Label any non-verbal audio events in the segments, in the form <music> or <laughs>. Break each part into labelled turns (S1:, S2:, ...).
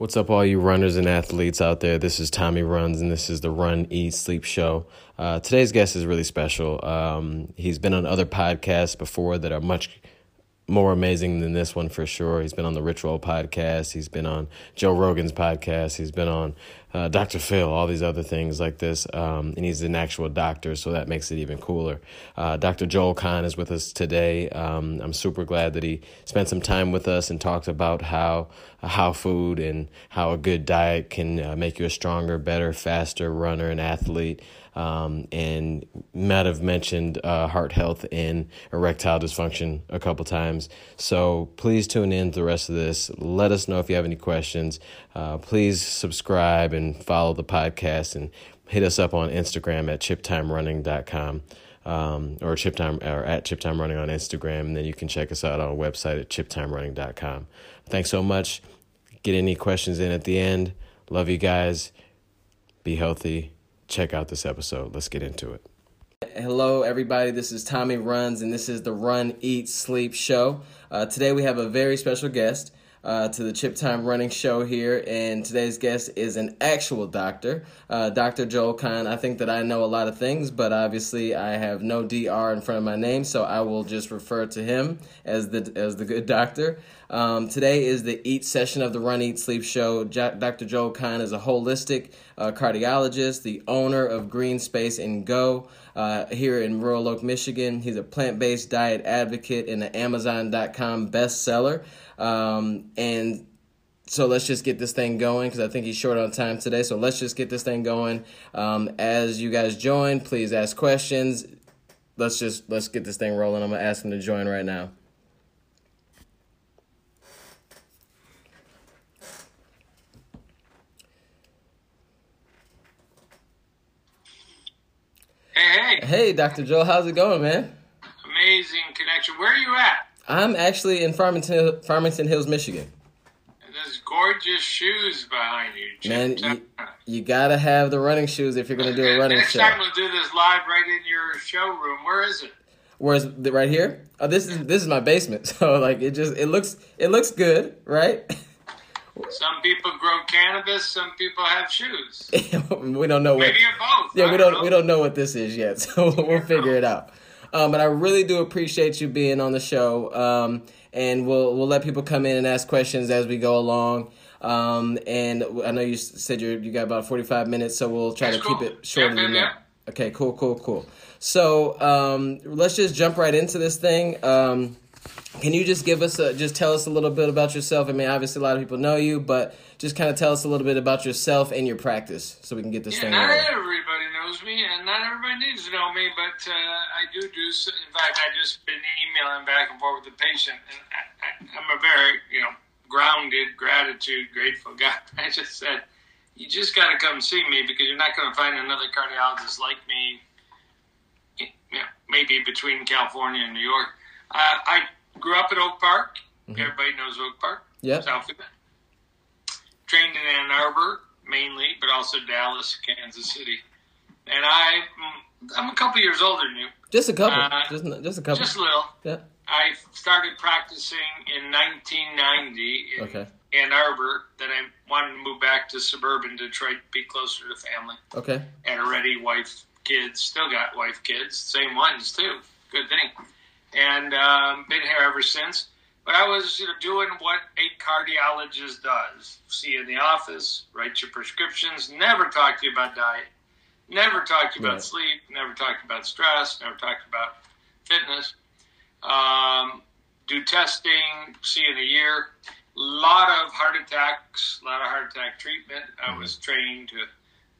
S1: What's up, all you runners and athletes out there? This is Tommy Runs, and this is the Run, Eat, Sleep show. Uh, today's guest is really special. Um, he's been on other podcasts before that are much more amazing than this one for sure. He's been on the Rich Roll podcast. He's been on Joe Rogan's podcast. He's been on uh, Dr. Phil, all these other things like this. Um, and he's an actual doctor, so that makes it even cooler. Uh, Dr. Joel Kahn is with us today. Um, I'm super glad that he spent some time with us and talked about how how food and how a good diet can uh, make you a stronger, better, faster runner and athlete um, and Matt have mentioned uh, heart health and erectile dysfunction a couple times. So please tune in to the rest of this. Let us know if you have any questions. Uh, please subscribe and follow the podcast and hit us up on Instagram at chiptimerunning.com. Um, or chiptime or at chiptime running on Instagram, and then you can check us out on our website at chiptimerunning.com. Thanks so much. Get any questions in at the end. Love you guys. Be healthy check out this episode. Let's get into it. Hello, everybody. This is Tommy Runs, and this is the Run, Eat, Sleep show. Uh, today we have a very special guest uh, to the Chip Time Running Show here, and today's guest is an actual doctor, uh, Dr. Joel Kahn. I think that I know a lot of things, but obviously I have no DR in front of my name, so I will just refer to him as the as the good doctor. Um, today is the Eat session of the Run, Eat, Sleep Show. Jo- Dr. Joel Kahn is a holistic uh, cardiologist, the owner of Green Space and Go. Uh, here in Royal Oak, Michigan. He's a plant based diet advocate and an Amazon.com bestseller. Um, and so let's just get this thing going because I think he's short on time today. So let's just get this thing going. Um, as you guys join, please ask questions. Let's just let's get this thing rolling. I'm gonna ask him to join right now.
S2: Hey, hey.
S1: Hey, Dr. Joe, how's it going, man?
S2: Amazing connection. Where are you at?
S1: I'm actually in Farmington, Farmington Hills, Michigan.
S2: And there's gorgeous shoes behind you.
S1: Man, you, you gotta have the running shoes if you're gonna do a running
S2: Next
S1: show.
S2: time we'll do this live right in your showroom. Where is it?
S1: Where's the, right here? Oh, this is this is my basement. <laughs> So like it just it looks it looks good, right? <laughs>
S2: Some people grow cannabis. Some people have shoes. <laughs>
S1: we don't know what.
S2: Maybe you're both.
S1: Yeah,
S2: I
S1: we don't
S2: know.
S1: we don't know what this is yet, <laughs> so we'll figure it out. Um, but I really do appreciate you being on the show, um, and we'll we'll let people come in and ask questions as we go along. Um, and I know you said you you got about forty five minutes, so we'll try
S2: That's
S1: to keep it shorter
S2: Yeah,
S1: than
S2: yeah,
S1: that. Okay, cool, cool, cool. So um, let's just jump right into this thing. Can you just give us a just tell us a little bit about yourself? I mean, obviously a lot of people know you, but just kind of tell us a little bit about yourself and your practice, so we can get this
S2: Yeah,
S1: thing
S2: not
S1: rolling.
S2: everybody knows me, and not everybody needs to know me, but uh, I do do. in fact, I just been emailing back and forth with the patient, and I, I'm a very, you know, grounded, gratitude, grateful <laughs> guy. I just said, you just got to come see me because you're not going to find another cardiologist like me. You know, maybe between California and New York. Uh, I grew up at Oak Park. Everybody knows Oak Park.
S1: Yep.
S2: South of. Trained in Ann Arbor mainly, but also Dallas, Kansas City. And I, mm, I'm a couple years older than you,
S1: Just a couple.
S2: Uh,
S1: just just a couple.
S2: just a little.
S1: yeah.
S2: I started practicing in 1990 in
S1: Okay.
S2: Ann Arbor. Then I wanted to move back to suburban Detroit, to be closer to family.
S1: Okay.
S2: And already wife, kids, still got wife, kids, same ones too. Good thing. And um, been here ever since. But I was you know, doing what a cardiologist does: see you in the office, write your prescriptions, never talk to you about diet, never talk to you about
S1: Right.
S2: sleep, never talk about stress, never talk about fitness. Um, do testing, see in a year. A lot of heart attacks, a lot of heart attack treatment. I was trained to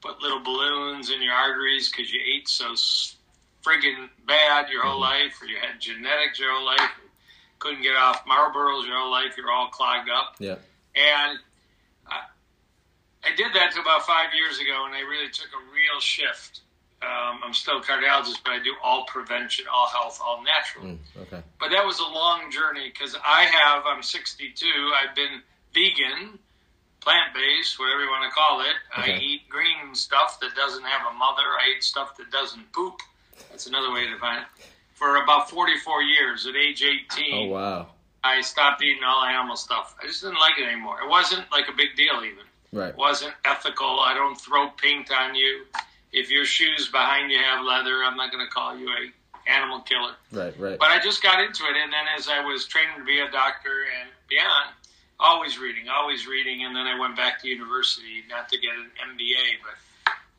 S2: put little balloons in your arteries because you ate so friggin' bad your whole life, or you had genetics your whole life, couldn't get off Marlboros your whole life, you're all clogged up.
S1: Yeah.
S2: And I, I did that to about five years ago, and I really took a real shift. Um, I'm still a cardiologist, but I do all prevention, all health, all natural.
S1: Mm, okay.
S2: But that was a long journey because I have, I'm 62, I've been vegan, plant based, whatever you want to call it.
S1: Okay.
S2: I eat green stuff that doesn't have a mother, I eat stuff that doesn't poop. That's another way to find it. For about 44 years, at age 18,
S1: Oh wow.
S2: I stopped eating all animal stuff. I just didn't like it anymore. It wasn't like a big deal even.
S1: Right.
S2: It wasn't ethical. I don't throw paint on you. If your shoes behind you have leather, I'm not going to call you a animal killer.
S1: Right. Right.
S2: But I just got into it, and then as I was training to be a doctor and beyond, always reading, always reading, and then I went back to university, not to get an MBA, but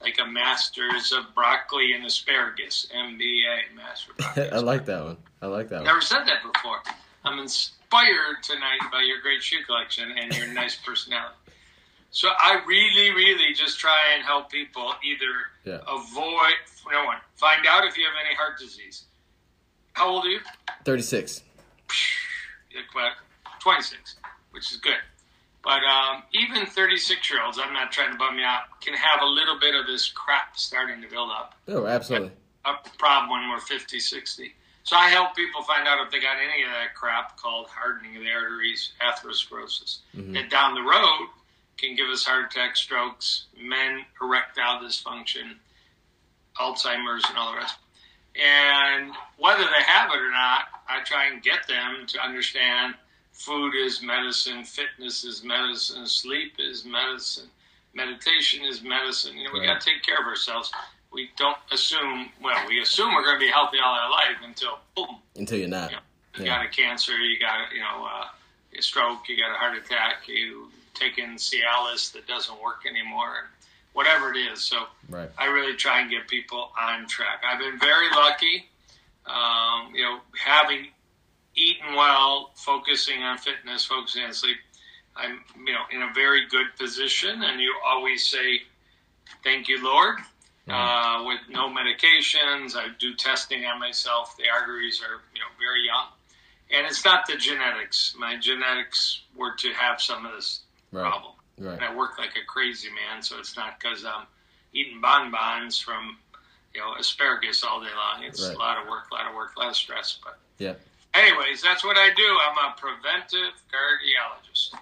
S2: like a master's of broccoli and asparagus, MBA, master. <laughs> Broccoli,
S1: I like that one. I like that one.
S2: Never said that before. I'm inspired tonight by your great shoe collection and your <laughs> nice personality. So I really, really just try and help people either
S1: Yeah.
S2: avoid, no one, find out if you have any heart disease. How old are you?
S1: Thirty six.
S2: 26, which is good. But um, even 36 year olds, I'm not trying to bum you out, can have a little bit of this crap starting to build up.
S1: Oh, absolutely.
S2: A problem when we're 50, 60. So I help people find out if they got any of that crap called hardening of the arteries, atherosclerosis. That down the road can give us heart attacks, strokes, men erectile dysfunction, Alzheimer's, and all the rest. And whether they have it or not, I try and get them to understand food is medicine, fitness is medicine, sleep is medicine, meditation is medicine. You know, we
S1: Right.
S2: got to take care of ourselves. We don't assume, well, we assume we're going to be healthy all our life until, boom,
S1: Until you're not.
S2: Yeah. you
S1: Yeah.
S2: got a cancer, you got, you know, uh, a stroke, you got a heart attack, you taken Cialis that doesn't work anymore, whatever it is. So
S1: Right.
S2: I really try and get people on track. I've been very lucky, um, you know, having eaten well, focusing on fitness, focusing on sleep. I'm, you know, in a very good position, and you always say, "Thank you, Lord." Uh, with no medications, I do testing on myself. The arteries are, you know, very young, and it's not the genetics. My genetics were to have some of this
S1: Right.
S2: problem and I work like a crazy man. So it's not because I'm eating bonbons from you know asparagus all day long. It's
S1: Right.
S2: a lot of work, a lot of work, a lot of stress. But
S1: Yeah.
S2: Anyways, that's what I do. I'm a preventive cardiologist.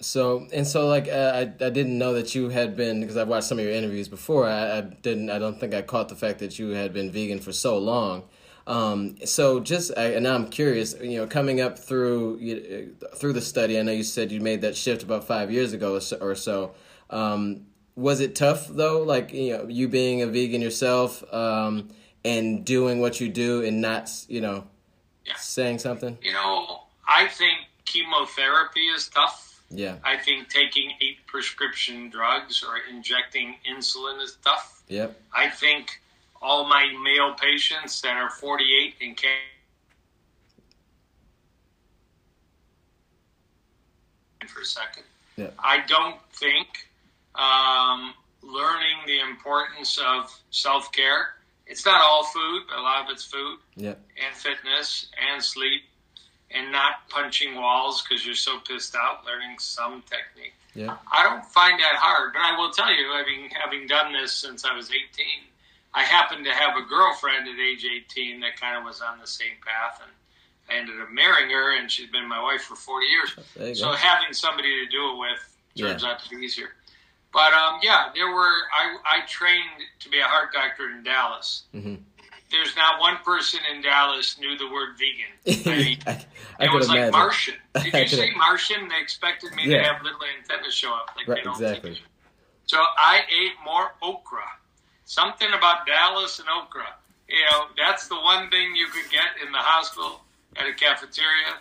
S1: So and so, like uh, I I didn't know that you had been because I've watched some of your interviews before. I, I didn't. I don't think I caught the fact that you had been vegan for so long. Um, so just I, and I'm curious. You know, coming up through you, through the study, I know you said you made that shift about five years ago or so. Or so. Um, was it tough though? Like you know, you being a vegan yourself um, and doing what you do and not you know
S2: Yeah.
S1: saying something.
S2: You know, I think chemotherapy is tough.
S1: Yeah.
S2: I think taking eight prescription drugs or injecting insulin is tough.
S1: Yep.
S2: I think all my male patients that are 48 and can for a second.
S1: Yeah.
S2: I don't think um, learning the importance of self care. It's not all food, but a lot of it's food and fitness and sleep and not punching walls because you're so pissed out. Learning some technique. I don't find that hard, but I will tell you, having having done this since I was 18, I happened to have a girlfriend at age 18 that kind of was on the same path, and I ended up marrying her, and she's been my wife for 40 years. So
S1: go.
S2: having somebody to do it with turns
S1: Yeah.
S2: out to be easier. But um, yeah, there were I, I trained to be a heart doctor in Dallas.
S1: Mhm.
S2: There's not one person in Dallas knew the word vegan. <laughs> I mean,
S1: I, I
S2: it
S1: could
S2: was
S1: imagine.
S2: like Martian. <laughs> Did you say Martian? They expected me
S1: Yeah.
S2: to have little antennas show up. Like
S1: Right, exactly.
S2: So I ate more okra. Something about Dallas and okra. You know, that's the one thing you could get in the hospital, at a cafeteria,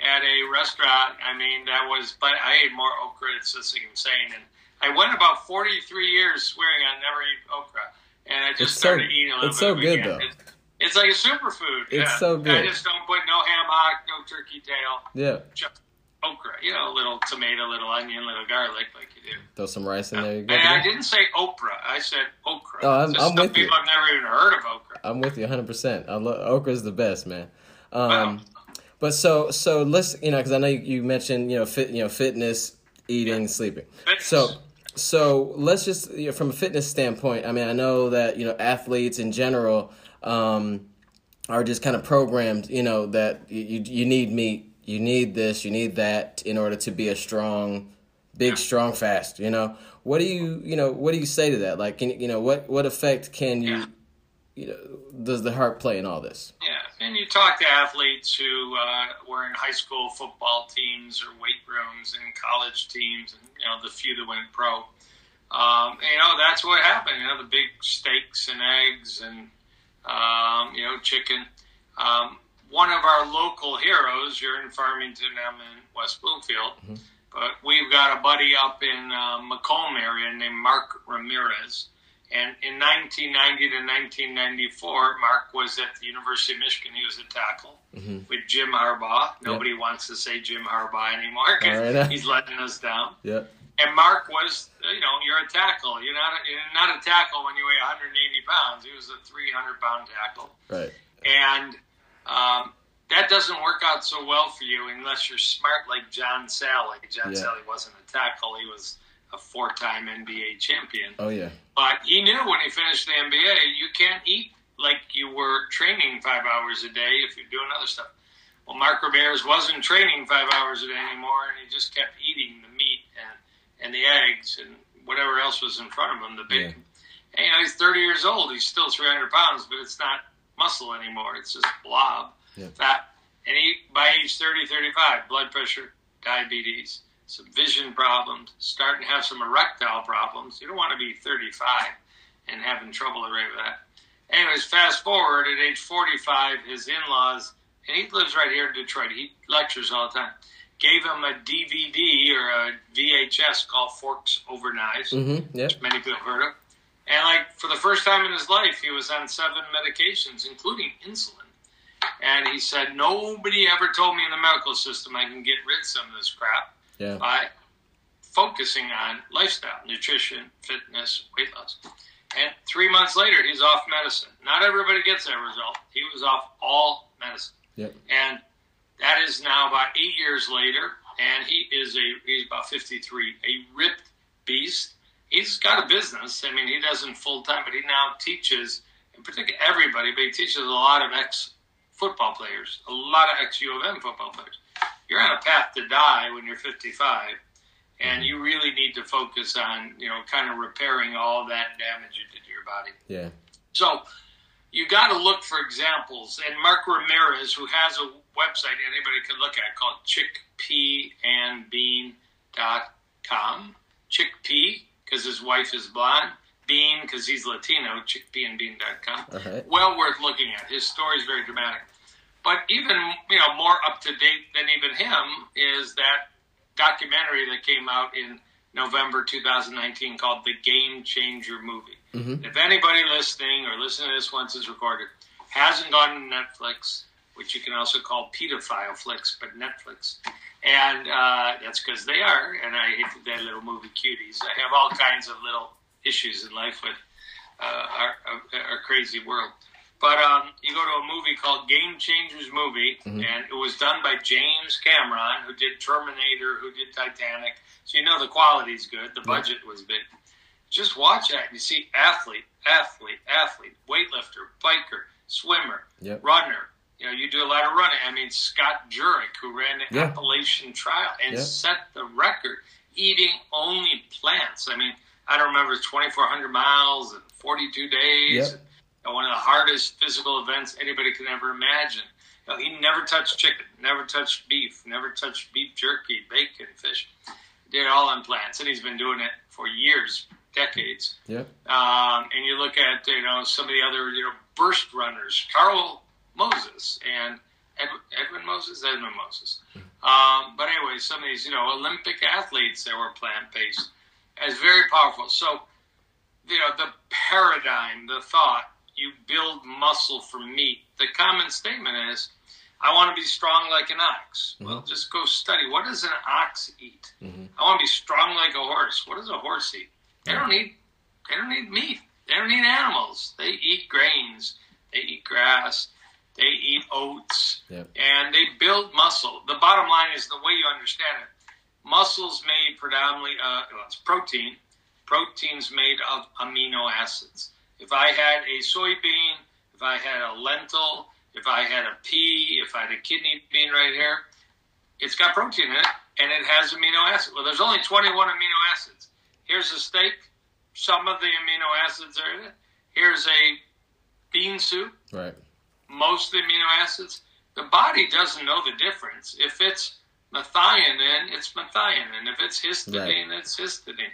S2: at a restaurant. I mean, that was, but I ate more okra. It's just insane. And I went about 43 years swearing I'd never eat okra. And I just
S1: It's so-
S2: started eating a little
S1: it's so good,
S2: again.
S1: though.
S2: It's, it's like a superfood.
S1: It's
S2: yeah.
S1: so good.
S2: I just don't put no ham hock, no turkey tail,
S1: Yeah.
S2: just okra. You know, a little tomato, little onion, little garlic, like you do.
S1: Throw some rice in there.
S2: And I didn't say Oprah. I said okra.
S1: Oh, I'm- I'm with you.
S2: people have never even heard of okra.
S1: I'm with you 100%. I love okra's the best, man. Um,
S2: Wow.
S1: but so so let's you know because I know you, you mentioned you know fit you know fitness, eating, sleeping.
S2: Fitness.
S1: So so let's just you know, from a fitness standpoint. I mean, I know that you know athletes in general um, are just kind of programmed. You know that you you, need meat, you need this, you need that in order to be a strong, big, strong, fast. You know, what do you you know what do you say to that? Like, can, you know what what effect can you. You know does the heart play in all this?
S2: Yeah. and you talk to athletes who uh, were in high school football teams or weight rooms and college teams, and you know the few that went pro. Um, and, you know that's what happened. You know the big steaks and eggs and um, you know chicken. Um, one of our local heroes. You're in Farmington. I'm in West Bloomfield. Mm-hmm. But we've got a buddy up in uh, Macomb area named Marc Ramirez and in 1990 to 1994, Marc was at the University of Michigan. He was a tackle mm-hmm. with Jim Harbaugh. Nobody yep. wants to say Jim Harbaugh anymore because right. he's letting us down.
S1: Yep.
S2: And Marc was, you know, you're a tackle. You're not a, you're not a tackle when you weigh 180 pounds. He was a 300 pound tackle.
S1: Right.
S2: And um, that doesn't work out so well for you unless you're smart like John Salley. John yeah. Salley wasn't a tackle. He was a four-time NBA champion.
S1: Oh yeah.
S2: But he knew when he finished the NBA, you can't eat like you were training five hours a day if you're doing other stuff. Well, Marc Ramirez wasn't training five hours a day anymore, and he just kept eating the meat and and the eggs and whatever else was in front of him, the bacon. Yeah. And, you know, he's 30 years old. He's still 300 pounds, but it's not muscle anymore. It's just blob, yeah. fat. And he, by age 30, 35, blood pressure, diabetes, some vision problems, starting to have some erectile problems. You don't want to be 35 and having trouble right with that. Anyways, fast forward at age 45, his in laws, and he lives right here in Detroit, he lectures all the time, gave him a DVD or a VHS called Forks Over Knives,
S1: mm-hmm, yep.
S2: many people have heard of. And like for the first time in his life, he was on seven medications, including insulin. And he said, Nobody ever told me in the medical system I can get rid of some of this crap
S1: yeah.
S2: by focusing on lifestyle, nutrition, fitness, weight loss. And three months later, he's off medicine. Not everybody gets that result. He was off all medicine.
S1: Yep.
S2: And that is now about eight years later, and he is a he's about fifty three, a ripped beast. He's got a business. I mean, he doesn't full time, but he now teaches, in particular, everybody. But he teaches a lot of ex football players, a lot of ex U of M football players you're on a path to die when you're 55, and you really need to focus on you know kind of repairing all that damage you did to your body.
S1: Yeah.
S2: So you got to look for examples, and Marc Ramirez, who has a website anybody could look at called chickpeaandbean.com. Chickpea because his wife is blonde. Bean because he's Latino. Chickpeaandbean.com.
S1: Okay.
S2: Well worth looking at. His story is very dramatic. But even you know more up to date than even him is that documentary that came out in November 2019 called The Game Changer Movie. Mm-hmm. If anybody listening or listening to this once it's recorded hasn't gone to Netflix, which you can also call pedophile flicks, but Netflix, and uh, that's because they are. And I hate that little movie cuties. I have all kinds of little issues in life with uh, our, our crazy world. But um, you go to a movie called Game Changers Movie, mm-hmm. and it was done by James Cameron, who did Terminator, who did Titanic. So you know the quality's good. The budget was big. Just watch that. You see athlete, athlete, athlete, weightlifter, biker, swimmer,
S1: yep.
S2: runner. You know, you do a lot of running. I mean, Scott Jurek, who ran the
S1: yeah.
S2: Appalachian Trail and set the record eating only plants. I mean, I don't remember 2,400 miles and 42 days.
S1: Yep
S2: one of the hardest physical events anybody can ever imagine. You know, he never touched chicken, never touched beef, never touched beef jerky, bacon, fish. Did it all on plants, and he's been doing it for years, decades.
S1: Yeah.
S2: Um, and you look at you know some of the other you know burst runners, Carl Moses and Ed, Edwin Moses, Edmund Moses. Um, but anyway, some of these you know Olympic athletes that were plant based, is very powerful. So you know the paradigm, the thought you build muscle from meat. The common statement is, I want to be strong like an ox. Mm-hmm. Well, just go study. What does an ox eat? Mm-hmm. I want to be strong like a horse. What does a horse eat? They don't eat. They don't eat meat. They don't eat animals. They eat grains. They eat grass. They eat oats.
S1: Yep.
S2: And they build muscle. The bottom line is the way you understand it. Muscles made predominantly, uh, well, it's protein. Protein's made of amino acids. If I had a soybean, if I had a lentil, if I had a pea, if I had a kidney bean right here, it's got protein in it and it has amino acids. Well, there's only 21 amino acids. Here's a steak. Some of the amino acids are in it. Here's a bean soup.
S1: Right.
S2: most of the amino acids, the body doesn't know the difference. If it's methionine, it's methionine. If it's histidine, right. it's histidine.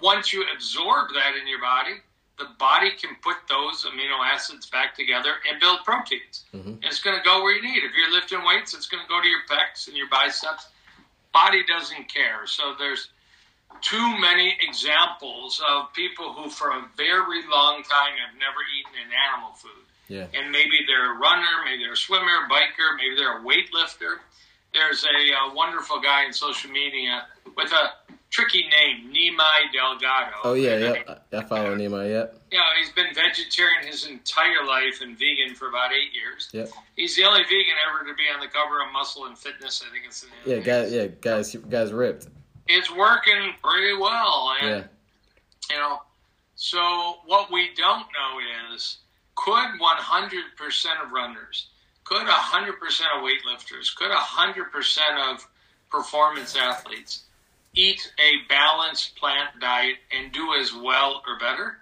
S2: Once you absorb that in your body, the body can put those amino acids back together and build proteins. Mm-hmm. It's going to go where you need. If you're lifting weights, it's going to go to your pecs and your biceps. Body doesn't care. So there's too many examples of people who, for a very long time, have never eaten an animal food.
S1: Yeah.
S2: And maybe they're a runner, maybe they're a swimmer, biker, maybe they're a weightlifter. There's a, a wonderful guy in social media with a tricky name, Nimai Delgado.
S1: Oh yeah, yeah, I follow Nimai. Yep.
S2: Yeah, he's been vegetarian his entire life and vegan for about eight years.
S1: Yep.
S2: He's the only vegan ever to be on the cover of Muscle and Fitness. I think it's the
S1: name. Yeah, guys. Yeah, guys. Guys ripped.
S2: It's working pretty well, and
S1: yeah.
S2: you know. So what we don't know is could 100% of runners, could 100% of weightlifters, could 100% of performance athletes eat a balanced plant diet and do as well or better?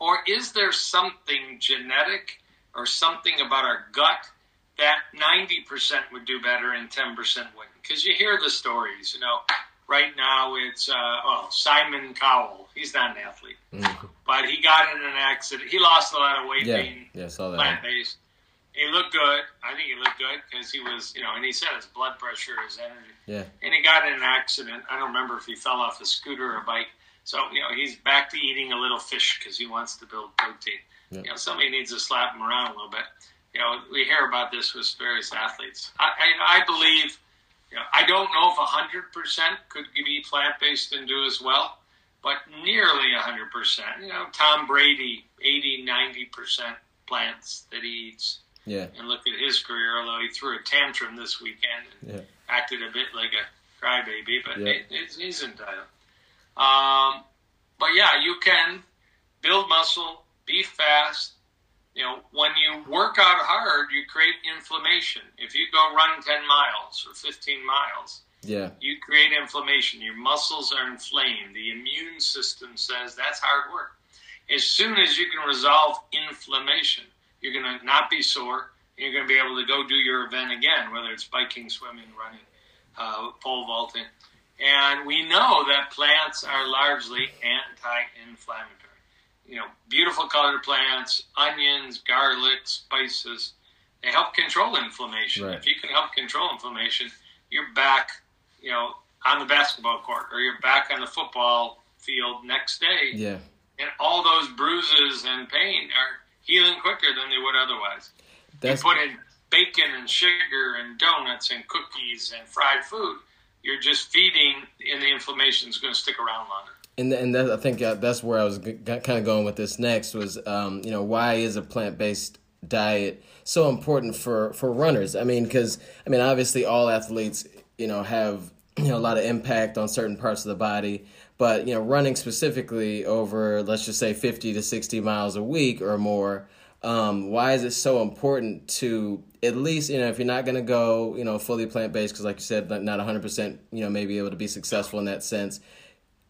S2: Or is there something genetic or something about our gut that 90% would do better and 10% wouldn't? Because you hear the stories, you know. Right now, it's uh, oh Simon Cowell. He's not an athlete, mm-hmm. but he got in an accident. He lost a lot of weight
S1: yeah,
S2: being
S1: yeah, saw that.
S2: plant based. He looked good. I think he looked good because he was, you know, and he said his blood pressure, his energy.
S1: Yeah.
S2: And he got in an accident. I don't remember if he fell off a scooter or a bike. So, you know, he's back to eating a little fish because he wants to build protein. Yeah. You know, somebody needs to slap him around a little bit. You know, we hear about this with various athletes. I, I, I believe, you know, I don't know if 100% could be plant based and do as well, but nearly 100%. You know, Tom Brady, 80, 90% plants that he eats.
S1: Yeah.
S2: And look at his career, although he threw a tantrum this weekend and yeah. acted a bit like a crybaby, but yeah. it, it, he's entitled. Um, but yeah, you can build muscle, be fast. You know, when you work out hard, you create inflammation. If you go run 10 miles or 15 miles,
S1: yeah.
S2: you create inflammation. Your muscles are inflamed. The immune system says that's hard work. As soon as you can resolve inflammation, you're going to not be sore. And you're going to be able to go do your event again, whether it's biking, swimming, running, uh, pole vaulting. And we know that plants are largely anti-inflammatory. You know, beautiful colored plants, onions, garlic, spices, they help control inflammation.
S1: Right.
S2: If you can help control inflammation, you're back, you know, on the basketball court or you're back on the football field next day.
S1: Yeah.
S2: And all those bruises and pain are healing quicker than they would otherwise. That's... You put in bacon and sugar and donuts and cookies and fried food, you're just feeding, and the inflammation is going to stick around longer.
S1: And and that, I think uh, that's where I was g- kind of going with this next was um, you know why is a plant based diet so important for for runners? I mean, because I mean obviously all athletes you know have you know a lot of impact on certain parts of the body but you know running specifically over let's just say 50 to 60 miles a week or more um, why is it so important to at least you know if you're not going to go you know fully plant-based because like you said not 100% you know maybe able to be successful in that sense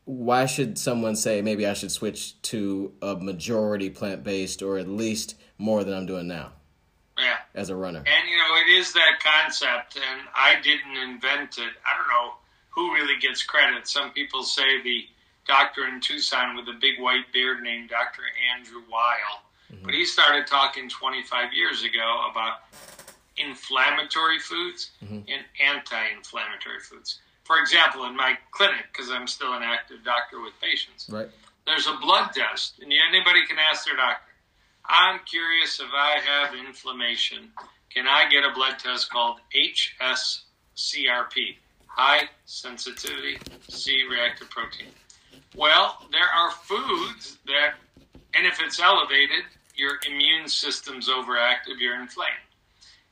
S1: why should someone say maybe i should switch to a majority plant-based or at least more than i'm doing now
S2: yeah.
S1: As a runner.
S2: And you know it is that concept and i didn't invent it. I don't know who really gets credit. Some people say the doctor in Tucson with the big white beard named Dr. Andrew Weil. Mm-hmm. But he started talking 25 years ago about inflammatory foods mm-hmm. and anti inflammatory foods. For example, in my clinic, because I'm still an active doctor with patients,
S1: right.
S2: there's a blood test, and anybody can ask their doctor, I'm curious if I have inflammation. Can I get a blood test called HSCRP? High sensitivity C reactive protein. Well, there are foods that, and if it's elevated, your immune system's overactive, you're inflamed.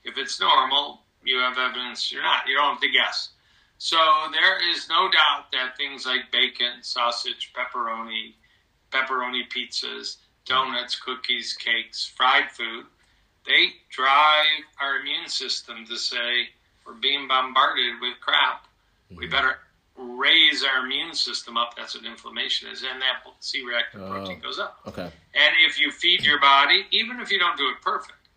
S2: If it's normal, you have evidence you're not. You don't have to guess. So there is no doubt that things like bacon, sausage, pepperoni, pepperoni pizzas, donuts, cookies, cakes, fried food, they drive our immune system to say we're being bombarded with crap we better raise our immune system up. That's what inflammation is, and that C reactive protein oh, goes up.
S1: Okay.
S2: And if you feed your body, even if you don't do it perfect,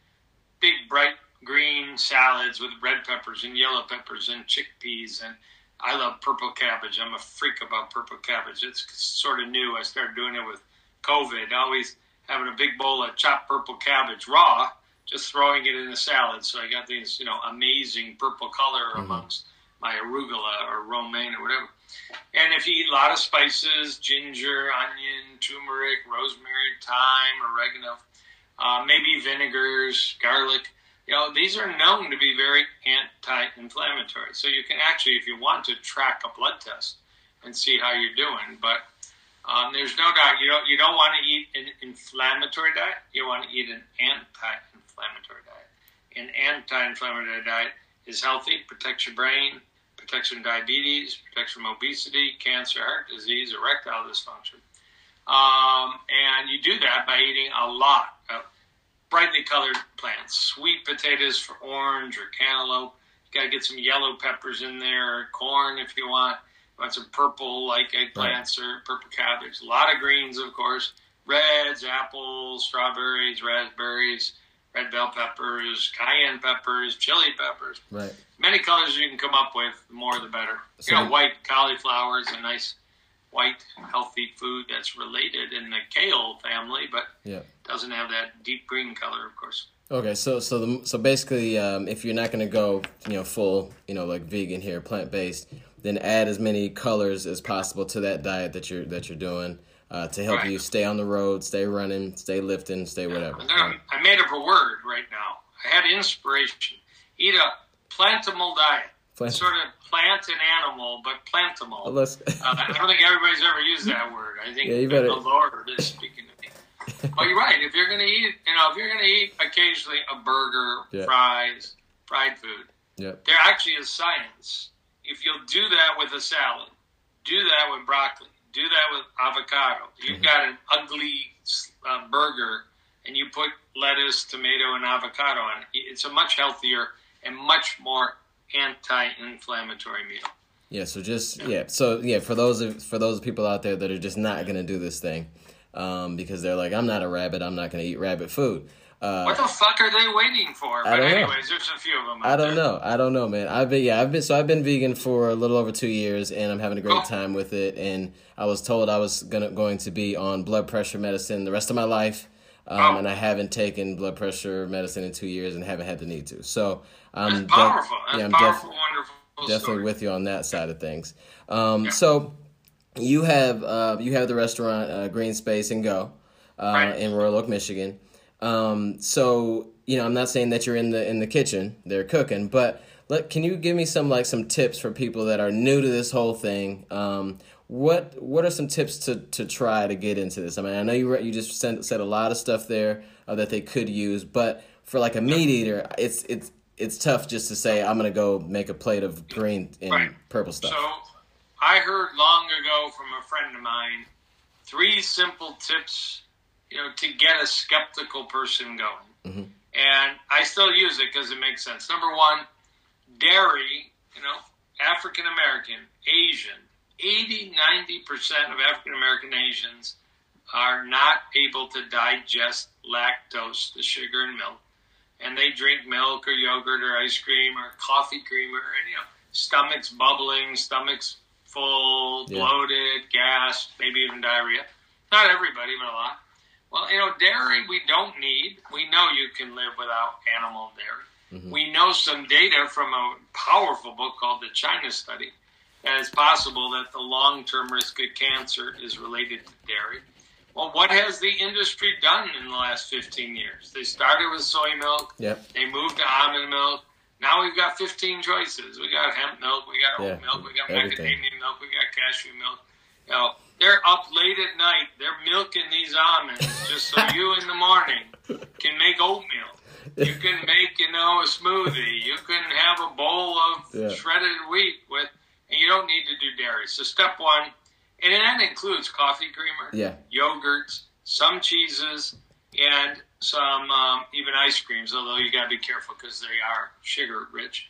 S2: big bright green salads with red peppers and yellow peppers and chickpeas and I love purple cabbage. I'm a freak about purple cabbage. It's sort of new. I started doing it with COVID. Always having a big bowl of chopped purple cabbage raw, just throwing it in a salad. So I got these, you know, amazing purple color mm-hmm. amongst my arugula or romaine or whatever. And if you eat a lot of spices, ginger, onion, turmeric, rosemary, thyme, oregano, uh, maybe vinegars, garlic, you know, these are known to be very anti-inflammatory. So you can actually, if you want to, track a blood test and see how you're doing. But um, there's no doubt you don't you don't want to eat an inflammatory diet. You want to eat an anti-inflammatory diet. An anti-inflammatory diet is healthy, protects your brain, protects from diabetes, protects from obesity, cancer, heart disease, erectile dysfunction. Um, and you do that by eating a lot of brightly colored plants, sweet potatoes for orange or cantaloupe. You got to get some yellow peppers in there, corn if you want. You want some purple like eggplants or purple cabbage. A lot of greens, of course. Reds, apples, strawberries, raspberries, red bell peppers, cayenne peppers, chili peppers.
S1: Right.
S2: Many colors you can come up with, the more the better. So, you know, white cauliflower is a nice white healthy food that's related in the kale family, but
S1: yeah.
S2: doesn't have that deep green color, of course.
S1: Okay, so so the, so basically, um, if you're not going to go, you know, full, you know, like vegan here, plant based, then add as many colors as possible to that diet that you're that you're doing uh, to help right. you stay on the road, stay running, stay lifting, stay whatever.
S2: Right? I made up a word right now. I had inspiration. Eat a plantimal diet. Plant- sort of plant and animal, but plantimal. Well, uh, I don't think everybody's ever used that word. I think yeah, you better... the Lord is speaking to me. but you're right. If you're going to eat, you know, if you're going to eat occasionally a burger, yeah. fries, fried food,
S1: yeah.
S2: there actually is science. If you'll do that with a salad, do that with broccoli, do that with avocado. You've mm-hmm. got an ugly uh, burger, and you put lettuce, tomato, and avocado on it. It's a much healthier and much more anti-inflammatory meal.
S1: Yeah, so just yeah, so yeah, for those of, for those people out there that are just not gonna do this thing, um, because they're like, I'm not a rabbit, I'm not gonna eat rabbit food.
S2: Uh, what the fuck are they waiting for? But I don't anyways, know. there's a few of them.
S1: I don't there. know. I don't know, man. I've been yeah, I've been so I've been vegan for a little over two years, and I'm having a great oh. time with it. And I was told I was gonna going to be on blood pressure medicine the rest of my life. Um, oh. and I haven't taken blood pressure medicine in two years and haven't had the need to. So
S2: I'm powerful. That's yeah, I'm powerful, def-.
S1: Definitely
S2: story.
S1: with you on that side of things. Um, yeah. So you have uh, you have the restaurant uh, Green Space and Go uh, right. in Royal Oak, Michigan. Um, so you know, I'm not saying that you're in the in the kitchen, they're cooking, but let, can you give me some like some tips for people that are new to this whole thing? Um, what what are some tips to, to try to get into this? I mean, I know you you just said, said a lot of stuff there uh, that they could use, but for like a meat eater, it's it's it's tough just to say I'm gonna go make a plate of green and right. purple stuff.
S2: So I heard long ago from a friend of mine three simple tips, you know, to get a skeptical person going, mm-hmm. and I still use it because it makes sense. Number one, dairy, you know, African American, Asian 80, 90% of African American Asians are not able to digest lactose, the sugar in milk. And they drink milk or yogurt or ice cream or coffee creamer and, you know, stomachs bubbling, stomachs full, yeah. bloated, gas, maybe even diarrhea. Not everybody, but a lot. Well, you know, dairy we don't need. We know you can live without animal dairy. Mm-hmm. We know some data from a powerful book called the China Study that it's possible that the long term risk of cancer is related to dairy. Well, what has the industry done in the last 15 years? They started with soy milk.
S1: Yep.
S2: They moved to almond milk. Now we've got 15 choices. We got hemp milk. We got oat yeah, milk. We got everything. macadamia milk. We got cashew milk. You know, they're up late at night. They're milking these almonds just so you in the morning can make oatmeal. You can make, you know, a smoothie. You can have a bowl of yeah. shredded wheat with and you don't need to do dairy. So step one, and that includes coffee creamer,
S1: yeah,
S2: yogurts, some cheeses, and some um, even ice creams. Although you got to be careful because they are sugar rich.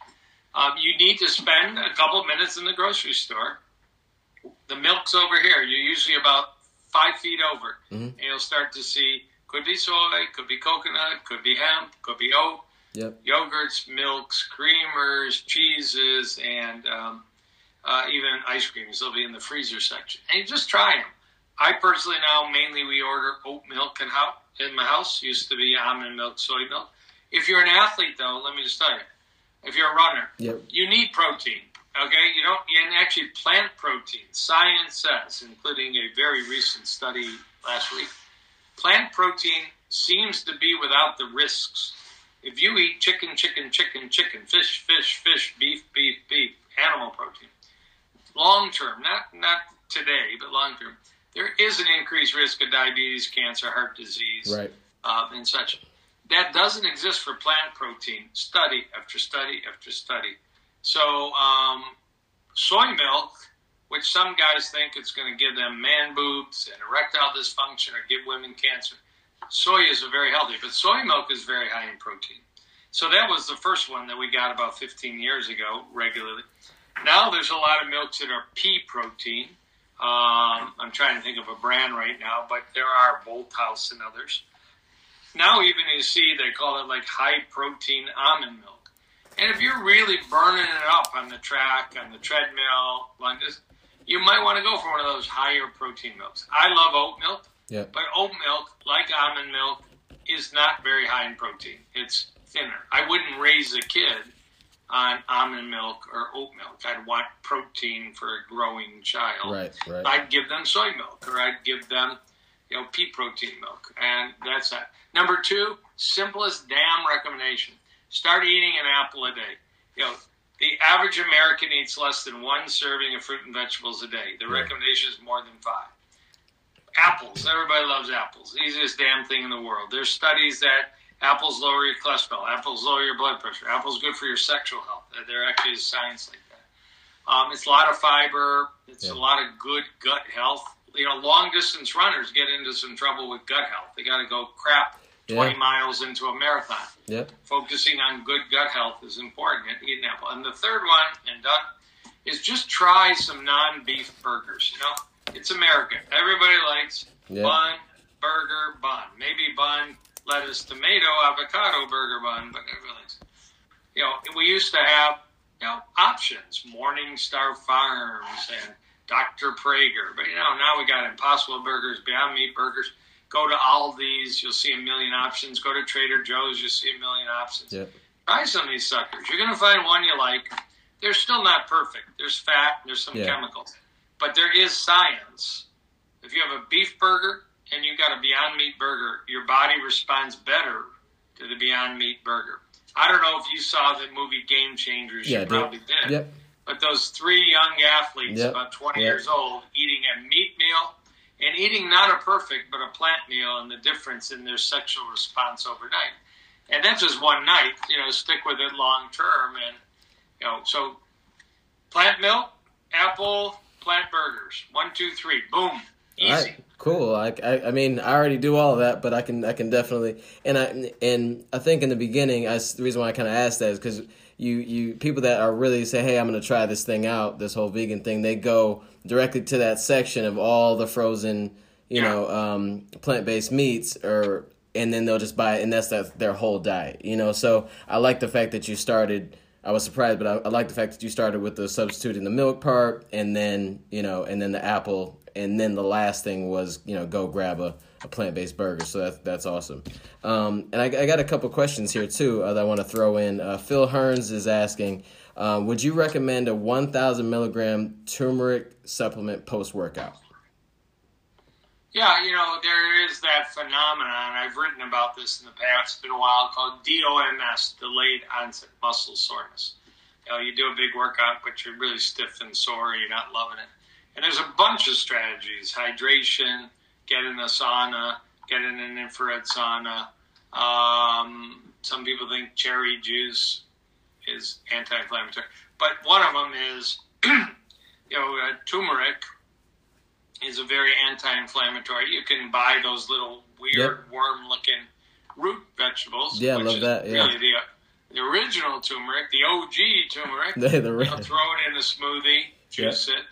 S2: Um, you need to spend a couple of minutes in the grocery store. The milk's over here. You're usually about five feet over, mm-hmm. and you'll start to see could be soy, could be coconut, could be hemp, could be oat.
S1: Yep.
S2: Yogurts, milks, creamers, cheeses, and um, uh, even ice creams. They'll be in the freezer section. And you just try them. I personally now mainly we order oat milk and how, in my house. Used to be almond milk, soy milk. If you're an athlete, though, let me just tell you, if you're a runner,
S1: Yep.
S2: you need protein. Okay, you don't, and actually, plant protein. Science says, including a very recent study last week, plant protein seems to be without the risks. If you eat chicken, chicken, chicken, chicken, fish, fish, fish, beef, beef, beef, animal protein, long term, not not today, but long term, there is an increased risk of diabetes, cancer, heart disease,
S1: Right.
S2: uh, and such. That doesn't exist for plant protein. Study after study after study. So, um, soy milk, which some guys think it's going to give them man boobs and erectile dysfunction or give women cancer, soy is very healthy, but soy milk is very high in protein. So that was the first one that we got about 15 years ago regularly. Now there's a lot of milks that are pea protein. Um, I'm trying to think of a brand right now, but there are Bolthouse and others. Now even you see they call it like high protein almond milk. And if you're really burning it up on the track, on the treadmill, this, you might want to go for one of those higher protein milks. I love oat milk,
S1: Yep.
S2: but oat milk, like almond milk, is not very high in protein. It's thinner. I wouldn't raise a kid on almond milk or oat milk. I'd want protein for a growing child.
S1: Right. Right.
S2: I'd give them soy milk or I'd give them, you know, pea protein milk. And that's that. Number two, simplest damn recommendation. Start eating an apple a day. You know, the average American eats less than one serving of fruit and vegetables a day. The recommendation is more than five. Apples. Everybody loves apples. Easiest damn thing in the world. There's studies that apples lower your cholesterol. Apples lower your blood pressure. Apples good for your sexual health. There actually is science like that. Um, it's a lot of fiber. It's
S1: Yeah.
S2: a lot of good gut health. You know, long distance runners get into some trouble with gut health. They got to go crap 20
S1: Yeah.
S2: miles into a marathon.
S1: Yep.
S2: Focusing on good gut health is important at eating apple. And the third one, and done, is just try some non beef burgers. You know, it's America. Everybody likes
S1: Yeah.
S2: bun, burger, bun. Maybe bun, lettuce, tomato, avocado burger bun, but everybody likes. You know, we used to have you know options, Morningstar Farms and Dr. Praeger, but you know now we got Impossible Burgers, Beyond Meat Burgers. Go to Aldi's, you'll see a million options. Go to Trader Joe's, you'll see a million options.
S1: Yep.
S2: Try some of these suckers. You're going to find one you like. They're still not perfect. There's fat, there's some
S1: Yeah.
S2: chemicals, but there is science. If you have a beef burger and you've got a Beyond Meat burger, your body responds better to the Beyond Meat burger. I don't know if you saw the movie Game Changers.
S1: Yeah.
S2: you probably did.
S1: Yep.
S2: But those three young athletes,
S1: Yep.
S2: about 20
S1: Yep.
S2: years old, eating a meat meal and eating not a perfect but a plant meal, and the difference in their sexual response overnight. And that's just one night. You know, stick with it long term, and you know, so plant milk, apple, plant burgers, one, two, three, boom, easy.
S1: All right, cool. I, I, I mean, I already do all of that, but I can, I can definitely, and I, and I think in the beginning, I, the reason why I kind of asked that is because you, you people that are really say, hey, I'm going to try this thing out, this whole vegan thing, they go directly to that section of all the frozen, you
S2: Yeah.
S1: know, um, plant based meats, or and then they'll just buy it, and that's that, their whole diet, you know. So I like the fact that you started. I was surprised, but I, I like the fact that you started with the substituting the milk part, and then you know, and then the apple, and then the last thing was you know go grab a, a plant based burger. So that's that's awesome. Um, and I, I got a couple questions here too uh, that I want to throw in. Uh, Phil Hearns is asking, uh, would you recommend a 1,000 milligram turmeric supplement post workout?
S2: Yeah, you know, there is that phenomenon. I've written about this in the past. It's been a while called DOMS, delayed onset muscle soreness. You know, you do a big workout, but you're really stiff and sore. You're not loving it. And there's a bunch of strategies: hydration, get in a sauna, get in an infrared sauna. Um, some people think cherry juice is anti-inflammatory, but one of them is, <clears throat> you know, uh, turmeric is a very anti-inflammatory. You can buy those little weird worm-looking root vegetables.
S1: Yeah, I love that, yeah.
S2: Really, the, the original turmeric, the OG turmeric.
S1: The- <laughs> the-
S2: you know, throw it in a smoothie, juice it,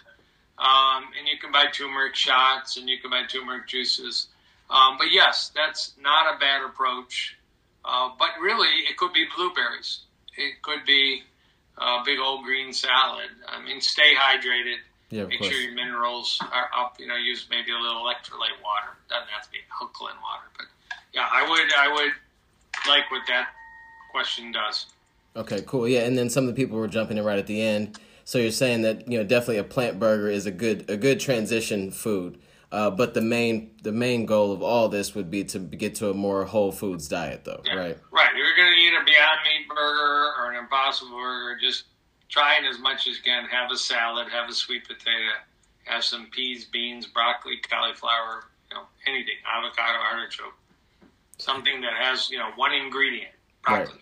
S2: um, and you can buy turmeric shots and you can buy turmeric juices. Um, but yes, that's not a bad approach. Uh, but really, it could be blueberries. It could be a big old green salad. I mean, stay hydrated.
S1: Yeah,
S2: Make
S1: course.
S2: sure your minerals are up. You know, use maybe a little electrolyte water. Doesn't have to be alkaline water, but yeah, I would I would like what that question does.
S1: Okay, cool. Yeah, and then some of the people were jumping in right at the end. So you're saying that you know definitely a plant burger is a good a good transition food, uh, but the main the main goal of all this would be to get to a more whole foods diet, though,
S2: Yeah.
S1: right?
S2: Right. You're going to eat a Beyond Meat burger or an Impossible burger, just try it as much as you can. Have a salad, have a sweet potato, have some peas, beans, broccoli, cauliflower, you know, anything, avocado, artichoke. Something that has, you know, one ingredient, broccoli.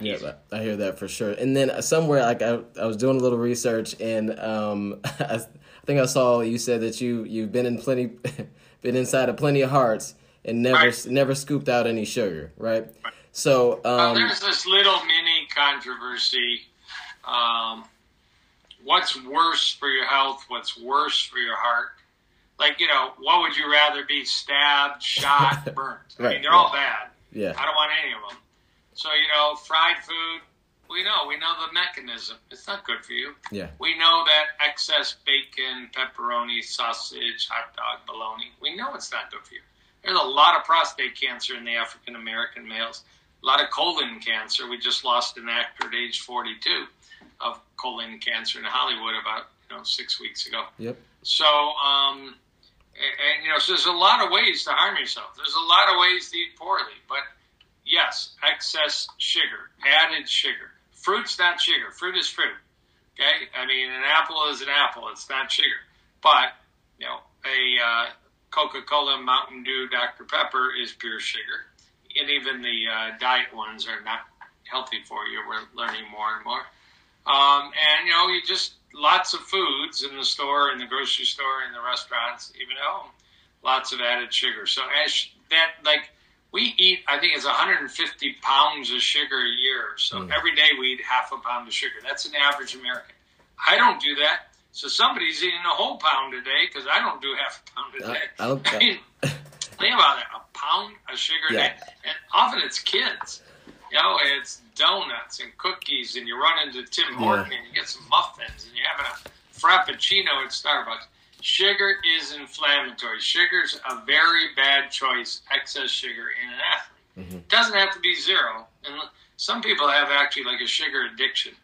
S1: Yeah, I I hear that for sure. And then somewhere, like I, I was doing a little research, and um, <laughs> I, think I saw you said that you you've been in plenty, <laughs> been inside of plenty of hearts, and never
S2: Right.
S1: never scooped out any sugar, right? So,
S2: Well,
S1: um,
S2: there's this little mini controversy. Um, what's worse for your health? What's worse for your heart? Like, you know, what would you rather be stabbed, shot, <laughs> burnt? I
S1: Right,
S2: mean, they're all bad.
S1: yeah,
S2: I don't want any of them. So, you know, fried food, we know. We know the mechanism. It's not good for you.
S1: yeah,
S2: We know that excess bacon, pepperoni, sausage, hot dog, bologna, we know it's not good for you. There's a lot of prostate cancer in the African American males, a lot of colon cancer. We just lost an actor at age 42 of colon cancer in Hollywood about you know six weeks ago.
S1: yep,
S2: So, um, and, and, you know, so there's a lot of ways to harm yourself. There's a lot of ways to eat poorly, but yes, excess sugar, added sugar. Fruit's not sugar. Fruit is fruit. Okay, I mean, an apple is an apple. It's not sugar. But you know, a uh, Coca-Cola, Mountain Dew, Dr Pepper is pure sugar, and even the uh, diet ones are not healthy for you. We're learning more and more. Um, and you know, you just lots of foods in the store, in the grocery store, in the restaurants, even at home. Lots of added sugar. So as that, like we eat, I think it's 150 pounds of sugar a year. So
S1: Mm.
S2: every day we eat half a pound of sugar. That's an average American. I don't do that. So somebody's eating a whole pound a day because I don't do half a pound a
S1: I,
S2: day.
S1: I don't. <laughs>
S2: I mean, think about it. A pound of sugar a day. And often it's kids. You know, it's donuts and cookies, and you run into Tim Horton and you get some muffins, and you're having a frappuccino at Starbucks. Sugar is inflammatory. Sugar's a very bad choice, excess sugar in an athlete.
S1: Mhm.
S2: It doesn't have to be zero. And some people have actually like a sugar addiction.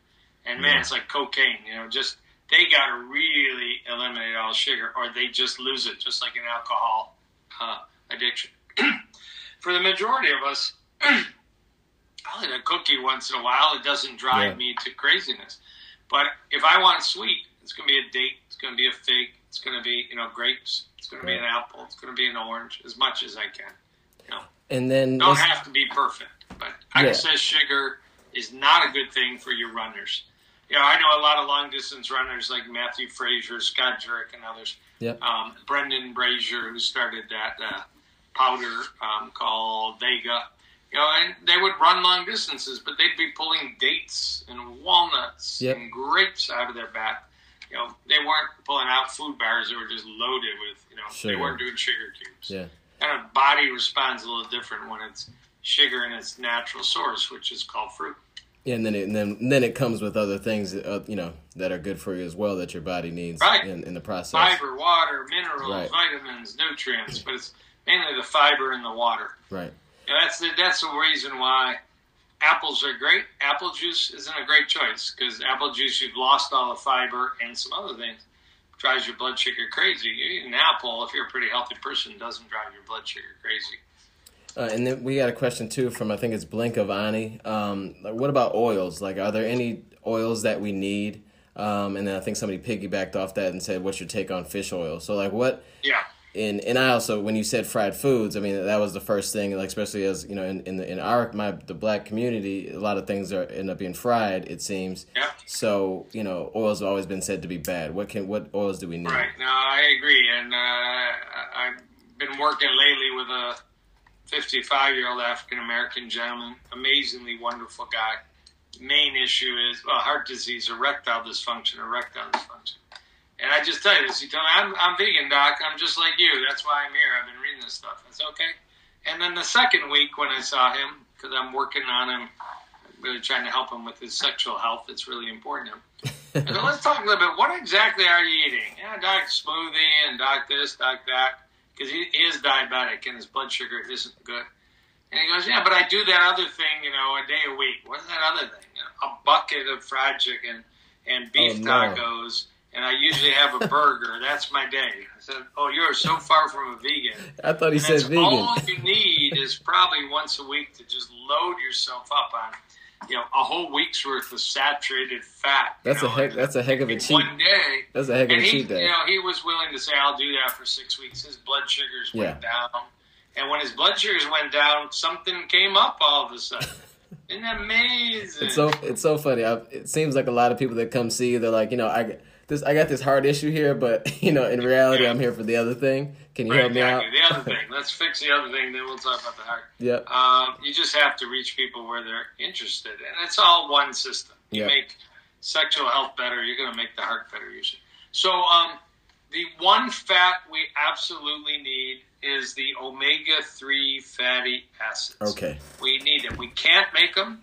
S2: And man,
S1: Yeah.
S2: it's like cocaine, you know, just they got to really eliminate all sugar or they just lose it, just like an alcohol uh, addiction. <clears throat> For the majority of us, <clears throat> I'll eat a cookie once in a while. It doesn't drive
S1: Yeah.
S2: me to craziness. But if I want sweet, it's going to be a date, it's going to be a fig, it's going to be, you know, grapes, it's going to be an apple, it's going to be an orange, as much as I can.
S1: And then
S2: Don't have to be perfect, but
S1: Yeah.
S2: excess sugar is not a good thing for your runners. You know, I know a lot of long distance runners like Matthew Frazier, Scott Jurek, and others.
S1: Yep.
S2: Um, Brendan Brazier, who started that uh, powder um, called Vega. You know, and they would run long distances, but they'd be pulling dates and walnuts
S1: Yep.
S2: and grapes out of their back. You know, they weren't pulling out food bars; they were just loaded with, you know,
S1: Sugar.
S2: they weren't doing sugar cubes
S1: yeah,
S2: kind of body responds a little different when it's sugar in its natural source, which is called fruit.
S1: Yeah, and then it, and then and then it comes with other things, uh, you know, that are good for you as well that your body needs
S2: Right.
S1: in, in the process.
S2: Fiber, water, minerals,
S1: Right.
S2: vitamins, nutrients, but it's mainly the fiber in the water.
S1: Right.
S2: And that's the, that's the reason why apples are great. Apple juice isn't a great choice because apple juice you've lost all the fiber and some other things drives your blood sugar crazy. You eat an apple if you're a pretty healthy person doesn't drive your blood sugar crazy.
S1: Uh, and then we got a question too from I think it's Blink of Ani. Um, what about oils? Like, are there any oils that we need? Um, and then I think somebody piggybacked off that and said, "What's your take on fish oil?" So like, what?
S2: Yeah.
S1: And and I also when you said fried foods, I mean that was the first thing. Like especially as you know in in, the, in our my the black community, a lot of things are end up being fried. It seems.
S2: Yeah.
S1: So you know oils have always been said to be bad. What can what oils do we need?
S2: Right. No, I agree, and uh, I've been working lately with a 55-year-old African American gentleman, amazingly wonderful guy. Main issue is well, heart disease, erectile dysfunction, erectile dysfunction. And I just tell you this. He told me, I'm, I'm vegan, doc. I'm just like you. That's why I'm here. I've been reading this stuff. It's okay. And then the second week when I saw him, because I'm working on him. I'm really trying to help him with his sexual health. It's really important to him. so let's talk a little bit. What exactly are you eating? Yeah, doc smoothie and doc this, doc that, because he is diabetic and his blood sugar isn't good. And he goes, yeah, but I do that other thing, you know, a day a week. What's that other thing? You a bucket of fried chicken and beef
S1: Oh, no.
S2: tacos, and I usually have a burger. That's my day. I said, oh, you're so far from a vegan.
S1: I thought he
S2: And
S1: said vegan.
S2: all you need is probably once a week to just load yourself up on, you know, a whole week's worth of saturated fat.
S1: That's a heck. That's a heck of a cheat.
S2: One day.
S1: That's a heck of a
S2: he,
S1: cheat day.
S2: you know, he was willing to say, "I'll do that for six weeks." His blood sugars went down, and when his blood sugars went down, something came up all of a sudden. <laughs> Isn't that amazing?
S1: It's so it's so funny. I, it seems like a lot of people that come see you, they're like, you know, I this I got this hard issue here, but <laughs> you know, in reality,
S2: Yeah.
S1: I'm here for the other thing. Can you
S2: Right,
S1: help me out?
S2: The other <laughs> thing. Let's fix the other thing, then we'll talk about the heart.
S1: Yep.
S2: Um, you just have to reach people where they're interested, and it's all one system. You
S1: Yeah.
S2: make sexual health better, you're going to make the heart better usually. So, um, the one fat we absolutely need is the omega three fatty acids.
S1: Okay.
S2: We need them. We can't make them.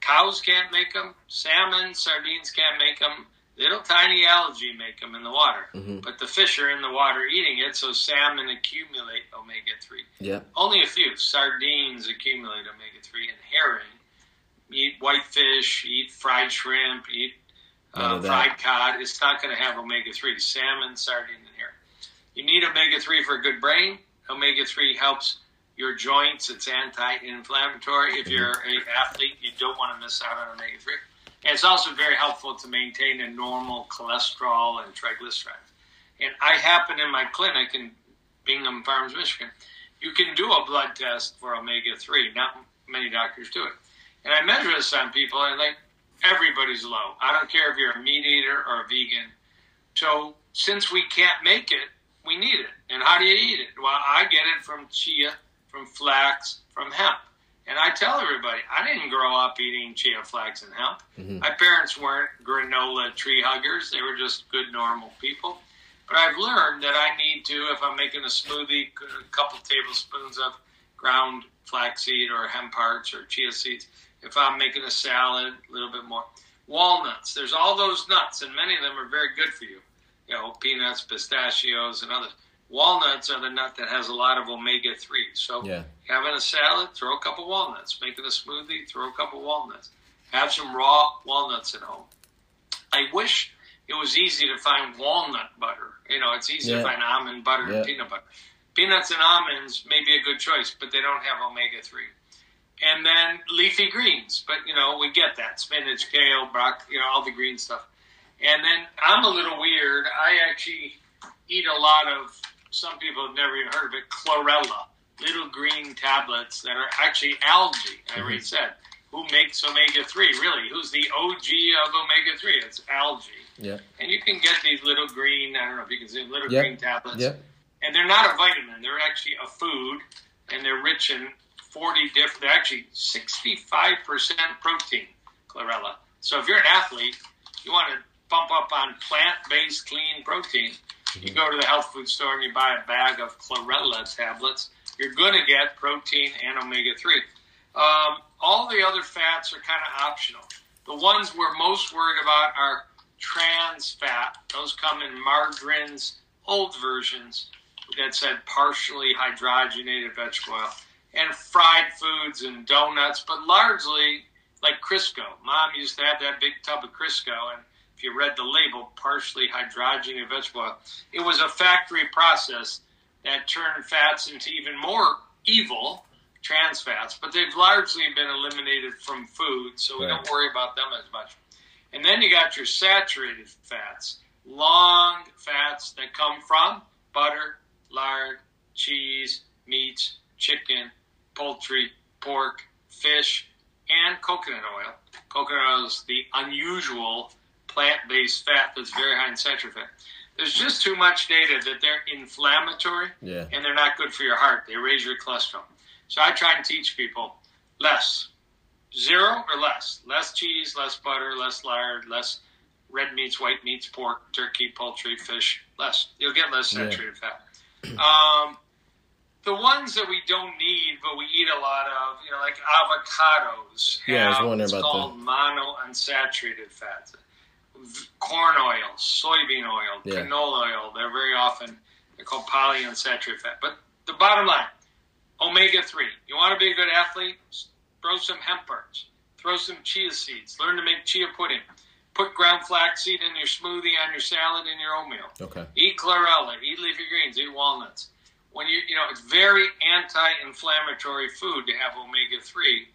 S2: Cows can't make them. Salmon, sardines can't make them. Little tiny algae make them in the water.
S1: Mhm.
S2: But the fish are in the water eating it, so salmon accumulate omega 3.
S1: Yep.
S2: Only a few. Sardines accumulate omega 3, and herring. Eat whitefish, eat fried shrimp, eat uh, fried cod. It's not going to have omega 3. Salmon, sardine, and herring. You need omega 3 for a good brain. Omega 3 helps your joints. It's anti-inflammatory. If you're an athlete, you don't want to miss out on omega three. And it's also very helpful to maintain a normal cholesterol and triglycerides. And I happen in my clinic in Bingham Farms, Michigan, you can do a blood test for omega three. Not many doctors do it. And I measure this on people, and like everybody's low. I don't care if you're a meat eater or a vegan. So since we can't make it, we need it. And how do you eat it? Well, I get it from chia, from flax, from hemp. And I tell everybody, I didn't grow up eating chia, flax, and hemp.
S1: Mhm.
S2: My parents weren't granola tree huggers. They were just good, normal people. But I've learned that I need to, if I'm making a smoothie, a couple tablespoons of ground flaxseed or hemp hearts or chia seeds. If I'm making a salad, a little bit more. Walnuts. There's all those nuts, and many of them are very good for you. You know, peanuts, pistachios, and others. Walnuts are the nut that has a lot of omega 3. So
S1: Yeah.
S2: having a salad, throw a couple walnuts. Making a smoothie, throw a couple walnuts. Have some raw walnuts at home. I wish it was easy to find walnut butter. You know, it's easy
S1: Yeah.
S2: to find almond butter
S1: Yeah.
S2: and peanut butter. Peanuts and almonds may be a good choice, but they don't have omega 3. And then leafy greens, but you know, we get that spinach, kale, broccoli, you know, all the green stuff. And then I'm a little weird. I actually eat a lot of, some people have never even heard of it, chlorella, little green tablets that are actually algae. I mm-hmm. already said. Who makes omega 3? Really? Who's the OG of omega 3? It's algae.
S1: Yep.
S2: And you can get these little green, I don't know if you can see them, little green tablets.
S1: Yep.
S2: And they're not a vitamin. They're actually a food, and they're rich in 40 different, they're actually 65% protein, chlorella. So if you're an athlete, you want to pump up on plant-based clean protein, you go to the health food store and you buy a bag of chlorella tablets, you're going to get protein and omega-3. Um, all the other fats are kind of optional. The ones we're most worried about are trans fat. Those come in margarines, old versions that said partially hydrogenated vegetable oil, and fried foods and donuts, but largely like Crisco. Mom used to have that big tub of Crisco, and if you read the label, partially hydrogenated vegetable oil, it was a factory process that turned fats into even more evil trans fats, but they've largely been eliminated from food, so we
S1: Right.
S2: don't worry about them as much. And then you got your saturated fats, long fats that come from butter, lard, cheese, meats, chicken, poultry, pork, fish, and coconut oil. Coconut oil is the unusual plant-based fat that's very high in saturated fat. There's just too much data that they're inflammatory
S1: Yeah.
S2: and they're not good for your heart. They raise your cholesterol. So I try and teach people less, zero or less, less cheese, less butter, less lard, less red meats, white meats, pork, turkey, poultry, fish, less. You'll get less
S1: Yeah.
S2: saturated fat. Um, the ones that we don't need, but we eat a lot of, you know, like avocados.
S1: Yeah, I was wondering about
S2: called monounsaturated fats. Corn oil, soybean oil,
S1: Yeah.
S2: canola oil. They're very often they're called polyunsaturated fat. But the bottom line, omega three. You want to be a good athlete? Throw some hemp burns. Throw some chia seeds. Learn to make chia pudding. Put ground flaxseed in your smoothie, on your salad, in your oatmeal.
S1: Okay.
S2: Eat chlorella, eat leafy greens, eat walnuts. When you you know it's very anti-inflammatory food to have omega three,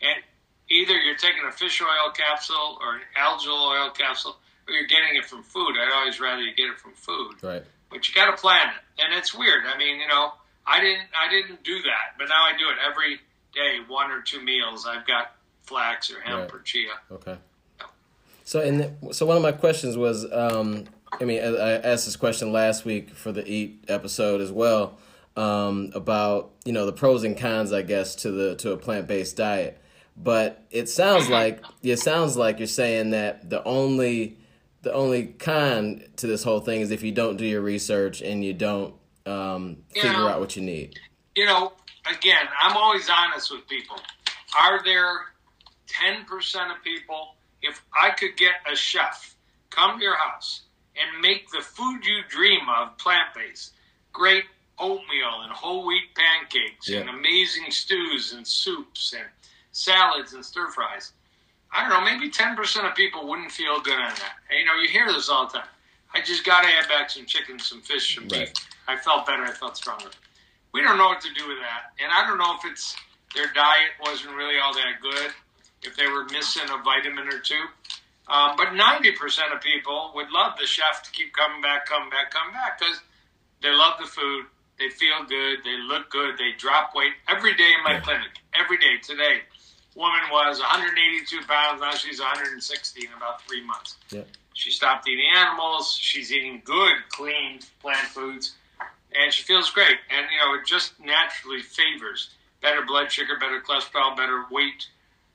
S2: and either you're taking a fish oil capsule or an algal oil capsule, or you're getting it from food. I'd always rather you get it from food,
S1: Right.
S2: but you got to plan it, and it's weird. I mean, you know, I didn't I didn't do that, but now I do it every day, one or two meals. I've got flax or hemp
S1: Right.
S2: or chia.
S1: Okay. So and so one of my questions was, um, I mean, I I asked this question last week for the eat episode as well um, about you know the pros and cons, I guess, to the to a plant based diet. But it sounds like it sounds like you're saying that the only the only con to this whole thing is if you don't do your research and you don't um, figure
S2: Yeah.
S1: out what you need.
S2: you know, again, I'm always honest with people. Are there 10% of people, if I could get a chef come to your house and make the food you dream of plant based, great oatmeal and whole wheat pancakes and amazing stews and soups and salads and stir fries, I don't know, maybe 10% of people wouldn't feel good on that. You know, you hear this all the time. I just got to add back some chicken, some fish, some beef.
S1: Right.
S2: I felt better. I felt stronger. We don't know what to do with that. And I don't know if it's their diet wasn't really all that good, if they were missing a vitamin or two. Um, but 90% of people would love the chef to keep coming back, coming back, coming back because they love the food. They feel good. They look good. They drop weight every day in my
S1: Yeah.
S2: clinic. Every day. Today, woman was 182 pounds. Now she's 160 in about three months.
S1: Yeah.
S2: She stopped eating animals. She's eating good, clean plant foods, and she feels great. And you know, it just naturally favors better blood sugar, better cholesterol, better weight,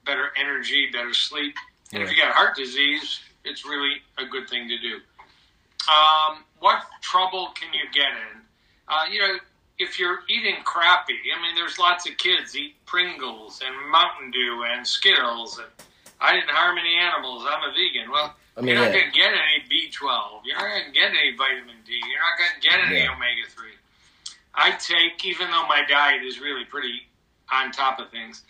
S2: better energy, better sleep. And if you got heart disease, it's really a good thing to do. Um, what trouble can you get in? Uh, you know, if you're eating crappy, I mean, there's lots of kids eat Pringles and Mountain Dew and Skittles, and I didn't harm any animals. I'm a vegan. Well,
S1: I mean,
S2: you're not
S1: yeah.
S2: going to get any B12. You're not going to get any vitamin D. You're not going to get any
S1: Yeah.
S2: omega 3. I take, even though my diet is really pretty on top of things,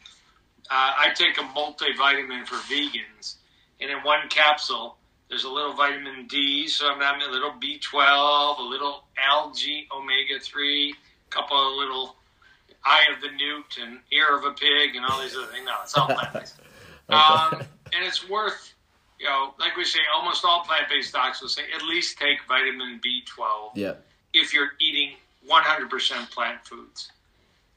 S2: uh, I take a multivitamin for vegans. And in one capsule, there's a little vitamin D, so I'm having a little B12, a little algae omega 3, a couple of little eye of the newt and ear of a pig and all these other things. No, it's all <laughs> plant based. um, and it's worth, you know, like we say, almost all plant based docs will say at least take vitamin B12
S1: Yeah.
S2: if you're eating 100% plant foods.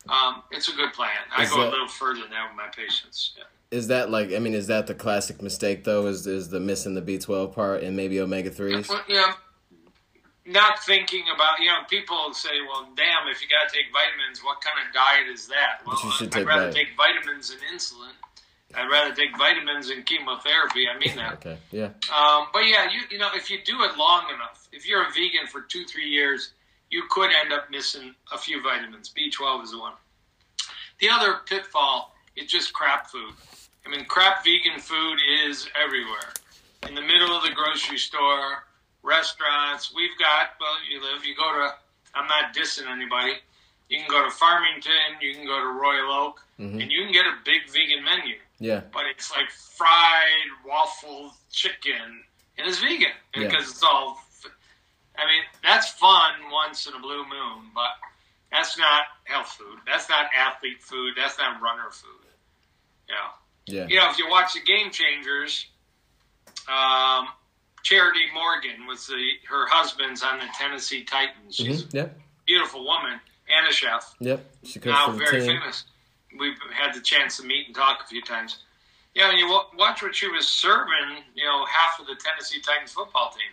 S2: Um, it's a good plan. I
S1: Is
S2: go
S1: that-
S2: a little further than that with my patients. Yeah.
S1: Is that like I mean, is that the classic mistake though? Is is the missing the B twelve part and maybe omega threes?
S2: Know, not thinking about, you know, people say, well, damn, if you got to take vitamins, what kind of diet is that? Well,
S1: you should
S2: I'd
S1: take
S2: rather
S1: vit-
S2: take vitamins and insulin. I'd rather take vitamins and chemotherapy. I mean that. <laughs>
S1: Okay. Yeah.
S2: Um, but yeah, you you know, if you do it long enough, if you're a vegan for two three years, you could end up missing a few vitamins. B12 is the one. The other pitfall is just crap food. I mean, crap vegan food is everywhere. In the middle of the grocery store, restaurants. We've got well, you live. You go to. I'm not dissing anybody. You can go to Farmington. You can go to Royal Oak,
S1: Mhm.
S2: and you can get a big vegan menu
S1: Yeah.
S2: but it's like fried waffle chicken, and it's vegan
S1: Yeah.
S2: because it's all. I mean, that's fun once in a blue moon, but that's not health food. That's not athlete food. That's not runner food. Yeah,
S1: Yeah.
S2: you know, if you watch the Game Changers, um, Charity Morgan was the her husband's on the Tennessee Titans. She's
S1: Mhm. Yeah.
S2: a beautiful woman and a chef
S1: Yep. She cooks
S2: now very
S1: team.
S2: famous. We've had the chance to meet and talk a few times. Yeah, and you watch what she was serving. You know, half of the Tennessee Titans football team.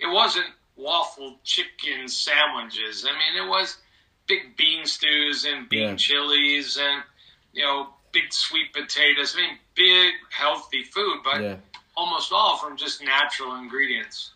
S2: It wasn't waffle chicken sandwiches. I mean, it was big bean stews and bean
S1: Yeah.
S2: chilies and you know big sweet potatoes. I mean, big healthy food, but
S1: Yeah.
S2: Almost all from just natural ingredients.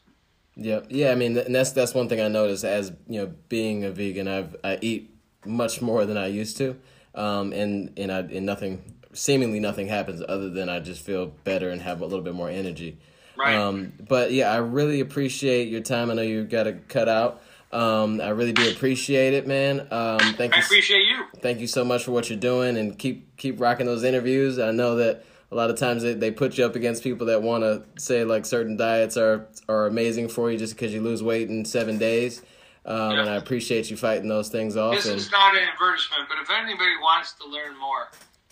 S1: Yeah, yeah. I mean, and that's that's one thing I noticed as you know, being a vegan. I've I eat much more than I used to, um, and and I and nothing seemingly nothing happens other than I just feel better and have a little bit more energy.
S2: Right.
S1: Um, but yeah, I really appreciate your time. I know you got to cut out. Um, I really do appreciate it, man. Um, thank
S2: I
S1: you.
S2: appreciate you.
S1: Thank you so much for what you're doing, and keep keep rocking those interviews. I know that a lot of times they, they put you up against people that want to say like certain diets are are amazing for you just because you lose weight in seven days. Um,
S2: Yeah.
S1: And I appreciate you fighting those things off.
S2: This
S1: And
S2: is not an advertisement, but if anybody wants to learn more,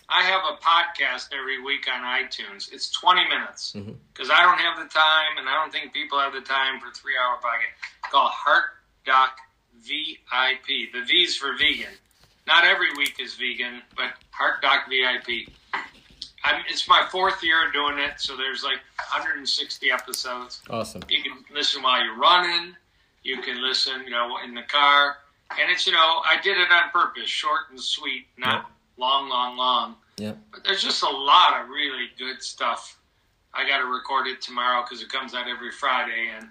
S2: I have a podcast every week on iTunes. It's 20 minutes
S1: Mm-hmm.
S2: because I don't have the time, and I don't think people have the time for three hour podcast called Heart Doc VIP. The V's for vegan. Not every week is vegan, but Heart Doc VIP. I'm, it's my fourth year doing it, so there's like 160 episodes.
S1: awesome.
S2: You can listen while you're running. You can listen, you know, in the car. And it's, you know, I did it on purpose, short and sweet, not long, long, long.
S1: Yeah.
S2: But there's just a lot of really good stuff. I got to record it tomorrow because it comes out every Friday. And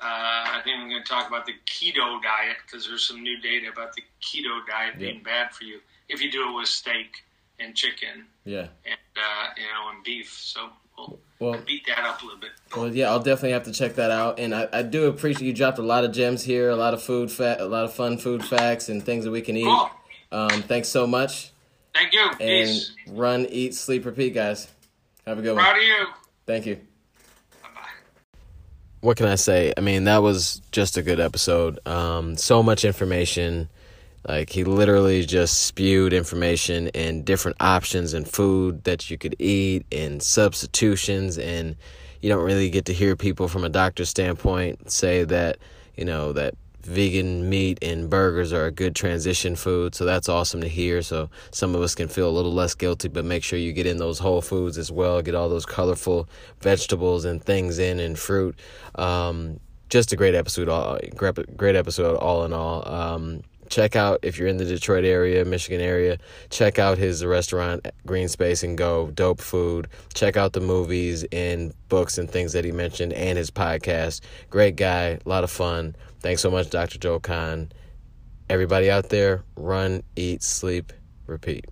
S2: uh, I think I'm going to talk about the keto diet because there's some new data about the keto diet
S1: Yeah.
S2: being bad for you if you do it with steak and chicken
S1: Yeah.
S2: and, uh, you know, and beef. So we'll
S1: Well,
S2: beat that up a little bit.
S1: well, yeah, I'll definitely have to check that out. And I, I do appreciate you dropped a lot of gems here, a lot of food fat, a lot of fun food facts and things that we can eat.
S2: Cool.
S1: Um, thanks so much.
S2: Thank you.
S1: And
S2: Peace.
S1: run, eat, sleep, repeat, guys. Have a good one.
S2: Proud of you.
S1: Thank you.
S2: Bye bye.
S1: what can I say? I mean, that was just a good episode. Um, so much information. Like he literally just spewed information and different options and food that you could eat and substitutions and you don't really get to hear people from a doctor's standpoint say that, you know, that vegan meat and burgers are a good transition food. So that's awesome to hear. So some of us can feel a little less guilty, but make sure you get in those whole foods as well. Get all those colorful vegetables and things in and fruit. Um, just a great episode. All great, episode. All in all. Um, check out if you're in the Detroit area, Michigan area. Check out his restaurant, Green Space and Go. Dope food. Check out the movies and books and things that he mentioned, and his podcast. Great guy, a lot of fun. Thanks so much, Dr. Joe Kahn. Everybody out there, run, eat, sleep, repeat.